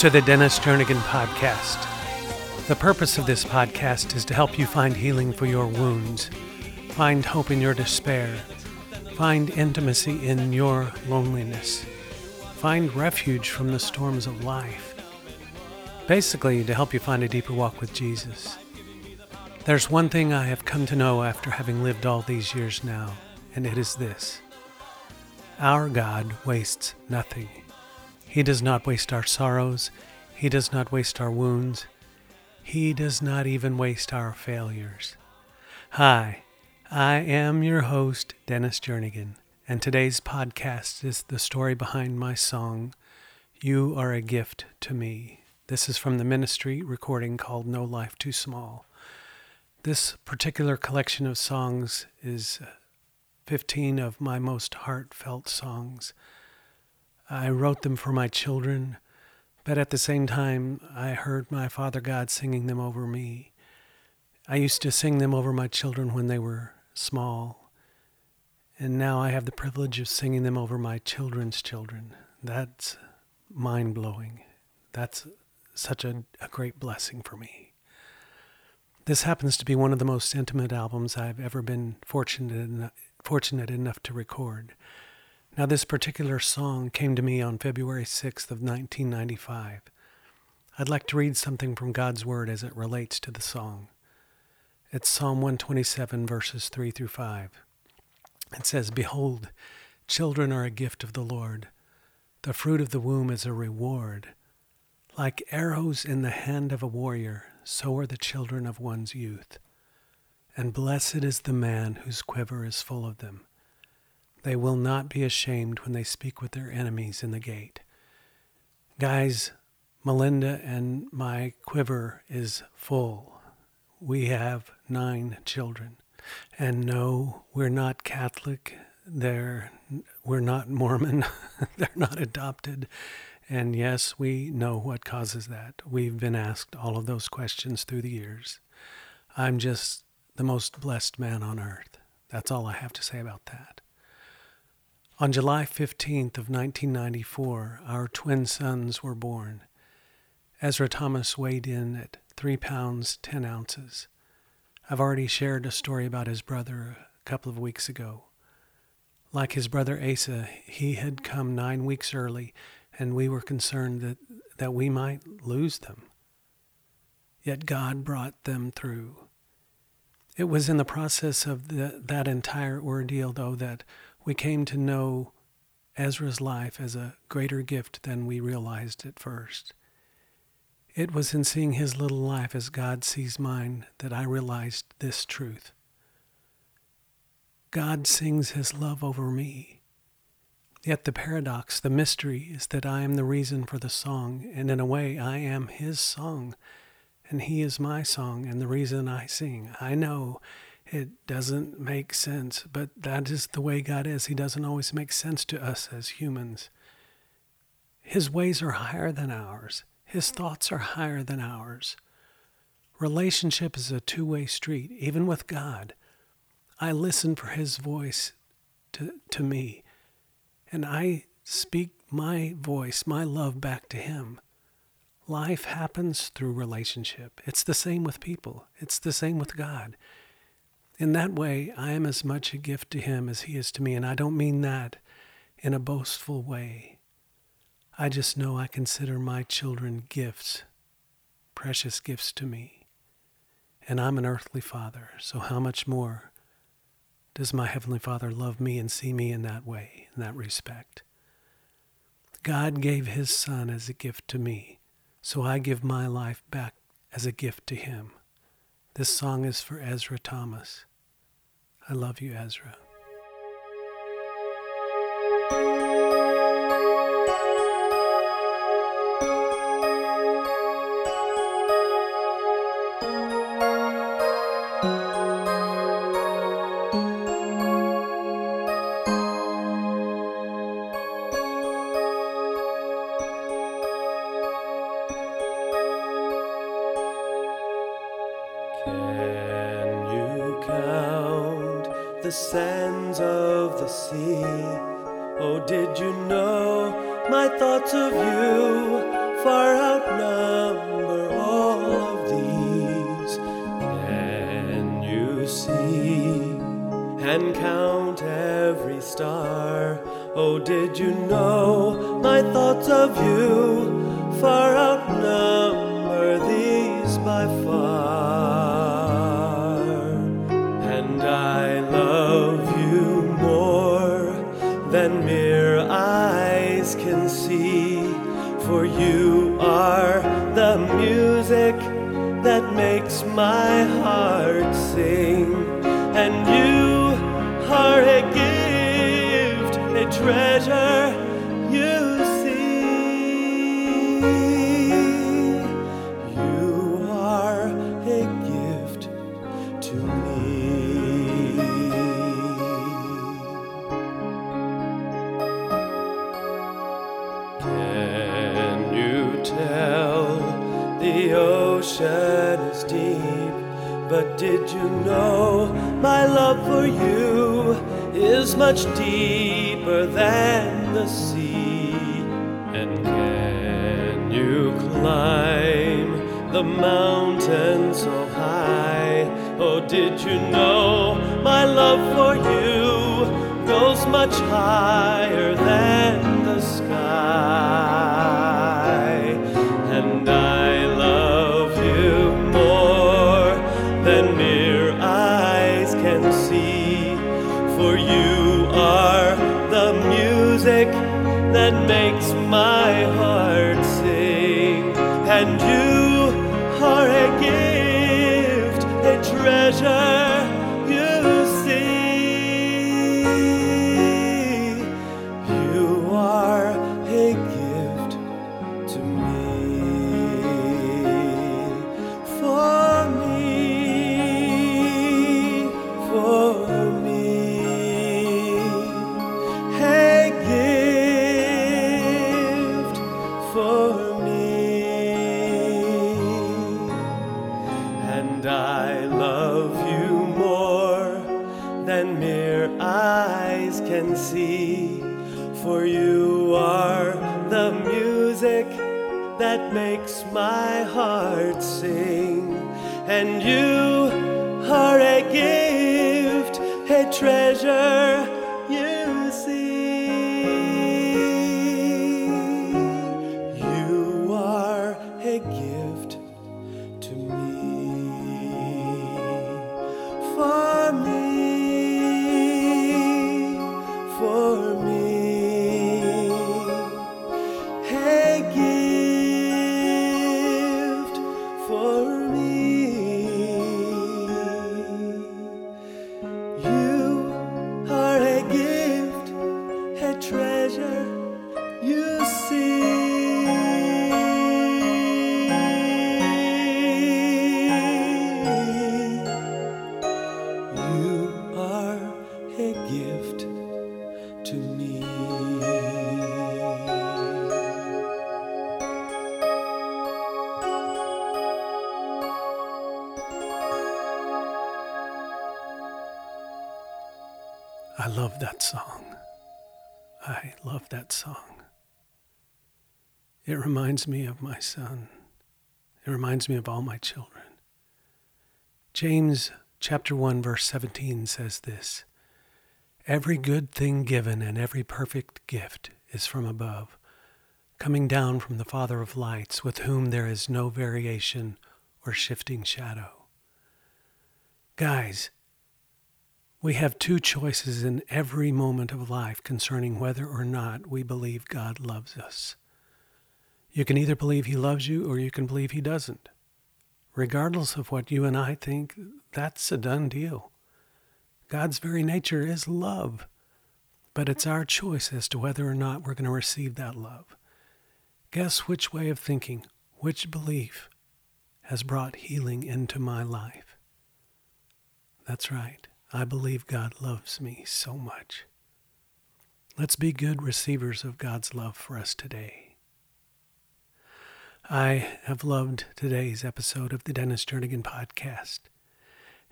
To the Dennis Jernigan Podcast. The purpose of this podcast is to help you find healing for your wounds, find hope in your despair, find intimacy in your loneliness, find refuge from the storms of life. Basically, to help you find a deeper walk with Jesus. There's one thing I have come to know after having lived all these years now, and it is this Our God wastes nothing. He does not waste our sorrows, He does not waste our wounds, He does not even waste our failures. Hi, I am your host, Dennis Jernigan, and today's podcast is the story behind my song, You Are a Gift to Me. This is from the ministry recording called No Life Too Small. This particular collection of songs is 15 of my most heartfelt songs. I wrote them for my children, but at the same time, I heard my Father God singing them over me. I used to sing them over my children when they were small, and now I have the privilege of singing them over my children's children. That's mind blowing. That's such a, a great blessing for me. This happens to be one of the most intimate albums I've ever been fortunate enough, fortunate enough to record. Now, this particular song came to me on February 6th of 1995. I'd like to read something from God's Word as it relates to the song. It's Psalm 127, verses 3 through 5. It says, Behold, children are a gift of the Lord. The fruit of the womb is a reward. Like arrows in the hand of a warrior, so are the children of one's youth. And blessed is the man whose quiver is full of them. They will not be ashamed when they speak with their enemies in the gate. Guys, Melinda and my quiver is full. We have nine children. And no, we're not Catholic. They're, we're not Mormon. They're not adopted. And yes, we know what causes that. We've been asked all of those questions through the years. I'm just the most blessed man on earth. That's all I have to say about that. On July 15th of 1994, our twin sons were born. Ezra Thomas weighed in at 3 pounds 10 ounces. I've already shared a story about his brother a couple of weeks ago. Like his brother Asa, he had come nine weeks early and we were concerned that, that we might lose them. Yet God brought them through. It was in the process of the, that entire ordeal, though, that we came to know Ezra's life as a greater gift than we realized at first. It was in seeing his little life as God sees mine that I realized this truth. God sings his love over me. Yet the paradox, the mystery, is that I am the reason for the song, and in a way I am his song, and he is my song and the reason I sing. I know it doesn't make sense, but that is the way God is. He doesn't always make sense to us as humans. His ways are higher than ours, his thoughts are higher than ours. Relationship is a two way street, even with God. I listen for his voice to, to me and I speak my voice, my love back to Him. Life happens through relationship. It's the same with people, it's the same with God. In that way, I am as much a gift to Him as He is to me, and I don't mean that in a boastful way. I just know I consider my children gifts, precious gifts to me. And I'm an earthly father, so how much more does my Heavenly Father love me and see me in that way, in that respect? God gave His Son as a gift to me, so I give my life back as a gift to Him. This song is for Ezra Thomas. I love you, Ezra. The sands of the sea. Oh, did you know my thoughts of you far outnumber all of these. Can you see and count every star? Oh, did you know my thoughts of you far outnumber my deep? But did you know my love for you is much deeper than the sea? And can you climb the mountain so high? Oh, did you know my love for you goes much higher than see, for you are the music that makes my heart sing, and you are a gift, a treasure. I love that song. I love that song. It reminds me of my son. It reminds me of all my children. James chapter 1 verse 17 says this: Every good thing given and every perfect gift is from above, coming down from the Father of lights, with whom there is no variation or shifting shadow. Guys, we have two choices in every moment of life concerning whether or not we believe God loves us. You can either believe He loves you or you can believe He doesn't. Regardless of what you and I think, that's a done deal. God's very nature is love, but it's our choice as to whether or not we're going to receive that love. Guess which way of thinking, which belief has brought healing into my life? That's right. I believe God loves me so much. Let's be good receivers of God's love for us today. I have loved today's episode of the Dennis Jernigan podcast.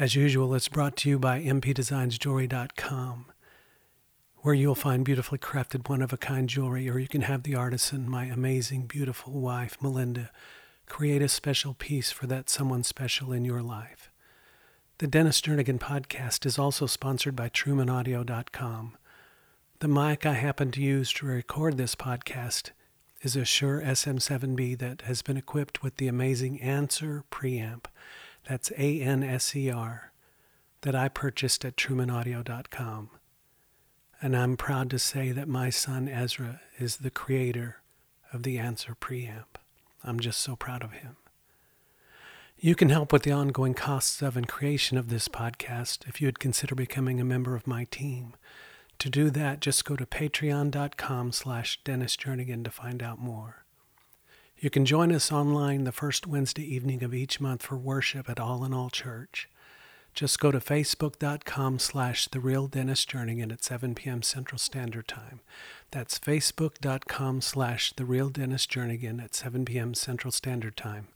As usual, it's brought to you by mpdesignsjewelry.com. where you'll find beautifully crafted one of a kind jewelry, or you can have the artisan, my amazing, beautiful wife, Melinda, create a special piece for that someone special in your life. The Dennis Jernigan podcast is also sponsored by TrumanAudio.com. The mic I happen to use to record this podcast is a Shure SM7B that has been equipped with the amazing Anser preamp. That's A N S E R that I purchased at TrumanAudio.com. And I'm proud to say that my son Ezra is the creator of the Anser preamp. I'm just so proud of him. You can help with the ongoing costs of and creation of this podcast if you would consider becoming a member of my team. To do that, just go to patreon.com slash Dennis to find out more. You can join us online the first Wednesday evening of each month for worship at All in All Church. Just go to facebook.com slash The Real at 7 p.m. Central Standard Time. That's facebook.com slash The Real at 7 p.m. Central Standard Time.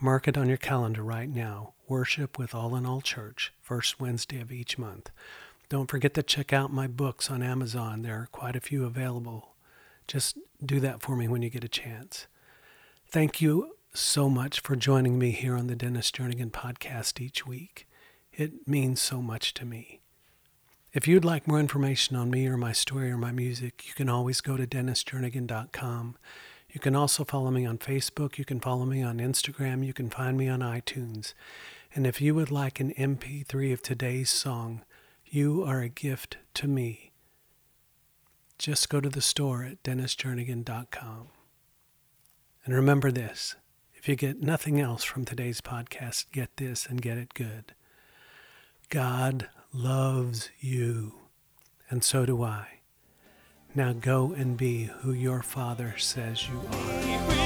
Mark it on your calendar right now. Worship with All in All Church, first Wednesday of each month. Don't forget to check out my books on Amazon. There are quite a few available. Just do that for me when you get a chance. Thank you so much for joining me here on the Dennis Jernigan podcast each week. It means so much to me. If you'd like more information on me or my story or my music, you can always go to dennisjernigan.com. You can also follow me on Facebook. You can follow me on Instagram. You can find me on iTunes. And if you would like an MP3 of today's song, You Are a Gift to Me, just go to the store at dennisjernigan.com. And remember this if you get nothing else from today's podcast, get this and get it good. God loves you, and so do I. Now go and be who your Father says you are.